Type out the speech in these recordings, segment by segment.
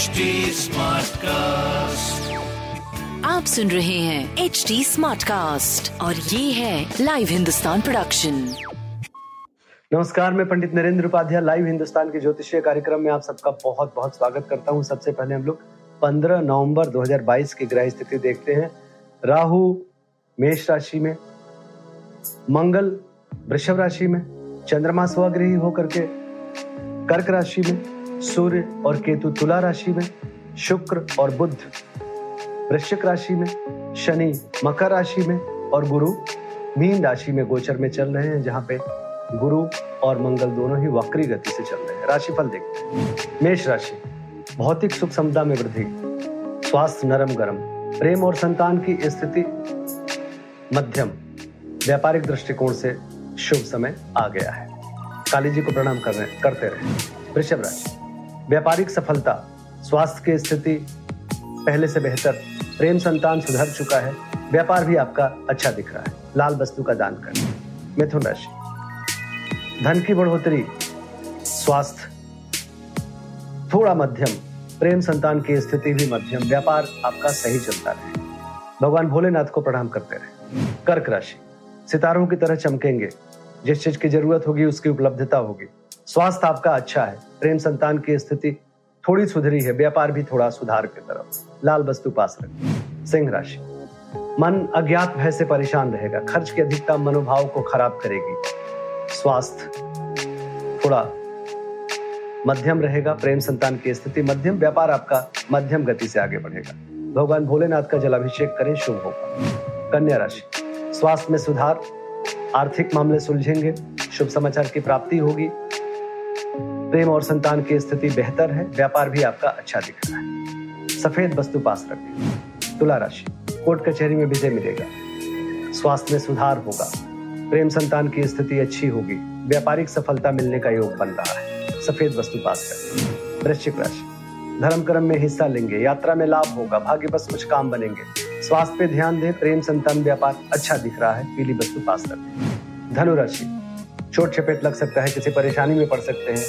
HD Smartcast. आप सुन रहे हैं एच डी स्मार्ट कास्ट और ये है लाइव हिंदुस्तान प्रोडक्शन नमस्कार मैं पंडित नरेंद्र उपाध्याय लाइव हिंदुस्तान के ज्योतिषीय कार्यक्रम में आप सबका बहुत बहुत स्वागत करता हूँ। सबसे पहले हम लोग 15 नवंबर 2022 की ग्रह स्थिति देखते हैं। राहु मेष राशि में मंगल वृषभ राशि में चंद्रमा स्वग्रही होकर के कर्क राशि में सूर्य और केतु तुला राशि में, शुक्र और बुद्ध वृश्चिक राशि में, शनि मकर राशि में और गुरु मीन राशि में गोचर में चल रहे हैं, जहाँ पे गुरु और मंगल दोनों ही वक्री गति से चल रहे हैं। राशिफल देखते हैं मेष राशि, भौतिक सुख समता में वृद्धि, स्वास्थ्य नरम गरम, प्रेम और संतान की स्थिति मध्यम, व्यापारिक दृष्टिकोण से शुभ समय आ गया है। काली जी को प्रणाम कर रहे करते रहे। वृषभ राशि व्यापारिक सफलता, स्वास्थ्य की स्थिति पहले से बेहतर, प्रेम संतान सुधर चुका है, व्यापार भी आपका अच्छा दिख रहा है। लाल वस्तु का दान करें। मिथुन राशि। धन की बढ़ोतरी, स्वास्थ्य, थोड़ा मध्यम, प्रेम संतान की स्थिति भी मध्यम, व्यापार आपका सही चलता रहे। भगवान भोलेनाथ को प्रणाम करते रहे। कर्क राशि। सितारों की तरह चमकेंगे। जिस चीज़ की ज़रूरत होगी, उसकी उपलब्धता होगी। स्वास्थ्य आपका अच्छा है। प्रेम संतान की स्थिति थोड़ी सुधरी है, व्यापार भी थोड़ा सुधार की तरफ़। लाल वस्तु पास रखें। सिंह राशि। मन अज्ञात भय से परेशान रहेगा। खर्च की अधिकता मनोभाव को खराब करेगी। स्वास्थ्य थोड़ा मध्यम रहेगा। प्रेम संतान की स्थिति मध्यम, व्यापार आपका मध्यम गति से आगे बढ़ेगा। भगवान भोलेनाथ का जलाभिषेक करें, शुभ होगा कन्या राशि। स्वास्थ्य में सुधार, आर्थिक मामले सुलझेंगे। शुभ समाचार की प्राप्ति होगी। प्रेम और संतान की स्थिति बेहतर है, व्यापार भी आपका अच्छा दिख रहा है। सफ़ेद वस्तु पास रखें तुला राशि, कोर्ट कचहरी में विजय मिलेगा। स्वास्थ्य में सुधार होगा। प्रेम संतान की स्थिति अच्छी होगी। व्यापारिक सफलता मिलने का योग बन रहा है। सफ़ेद वस्तु पास करें वृश्चिक राशि, धर्म कर्म में हिस्सा लेंगे। यात्रा में लाभ होगा। भाग्य बस कुछ काम बनेंगे। स्वास्थ्य पे ध्यान दें। प्रेम संतान व्यापार अच्छा दिख रहा है। पीली वस्तु पास रखें धनु चोट चपेट लग सकता है, किसी परेशानी में पड़ सकते हैं।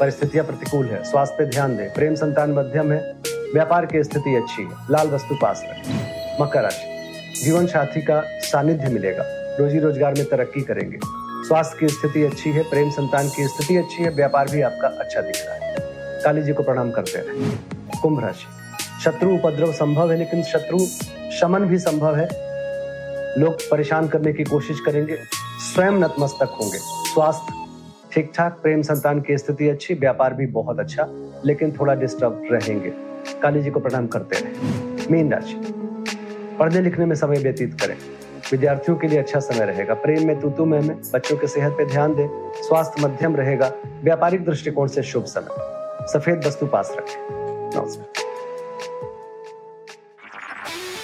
परिस्थितियाँ प्रतिकूल है। स्वास्थ्य पे ध्यान दें। प्रेम संतान मध्यम है। व्यापार की स्थिति अच्छी है। लाल वस्तु पास रखें। मकर राशि। जीवन साथी का सानिध्य मिलेगा। रोजी रोज़गार में तरक्की करेंगे। स्वास्थ्य की स्थिति अच्छी है। प्रेम संतान की स्थिति अच्छी है। व्यापार भी आपका अच्छा दिख रहा है। काली जी को प्रणाम करते रहे। कुंभ राशि। शत्रु उपद्रव संभव है, लेकिन शत्रु शमन भी संभव है। लोग परेशान करने की कोशिश करेंगे स्वयं नतमस्तक होंगे। स्वास्थ्य ठीक ठाक प्रेम संतान की स्थिति अच्छी व्यापार भी बहुत अच्छा लेकिन थोड़ा डिस्टर्ब रहेंगे। काली जी को प्रणाम करते रहे। मीन राशि पढ़ने लिखने में समय व्यतीत करें। विद्यार्थियों के लिए अच्छा समय रहेगा। प्रेम में तूतु में, में बच्चों के सेहत पे ध्यान दें। स्वास्थ्य मध्यम रहेगा। व्यापारिक दृष्टिकोण से शुभ समय। सफ़ेद वस्तु पास रखें। नमस्कार।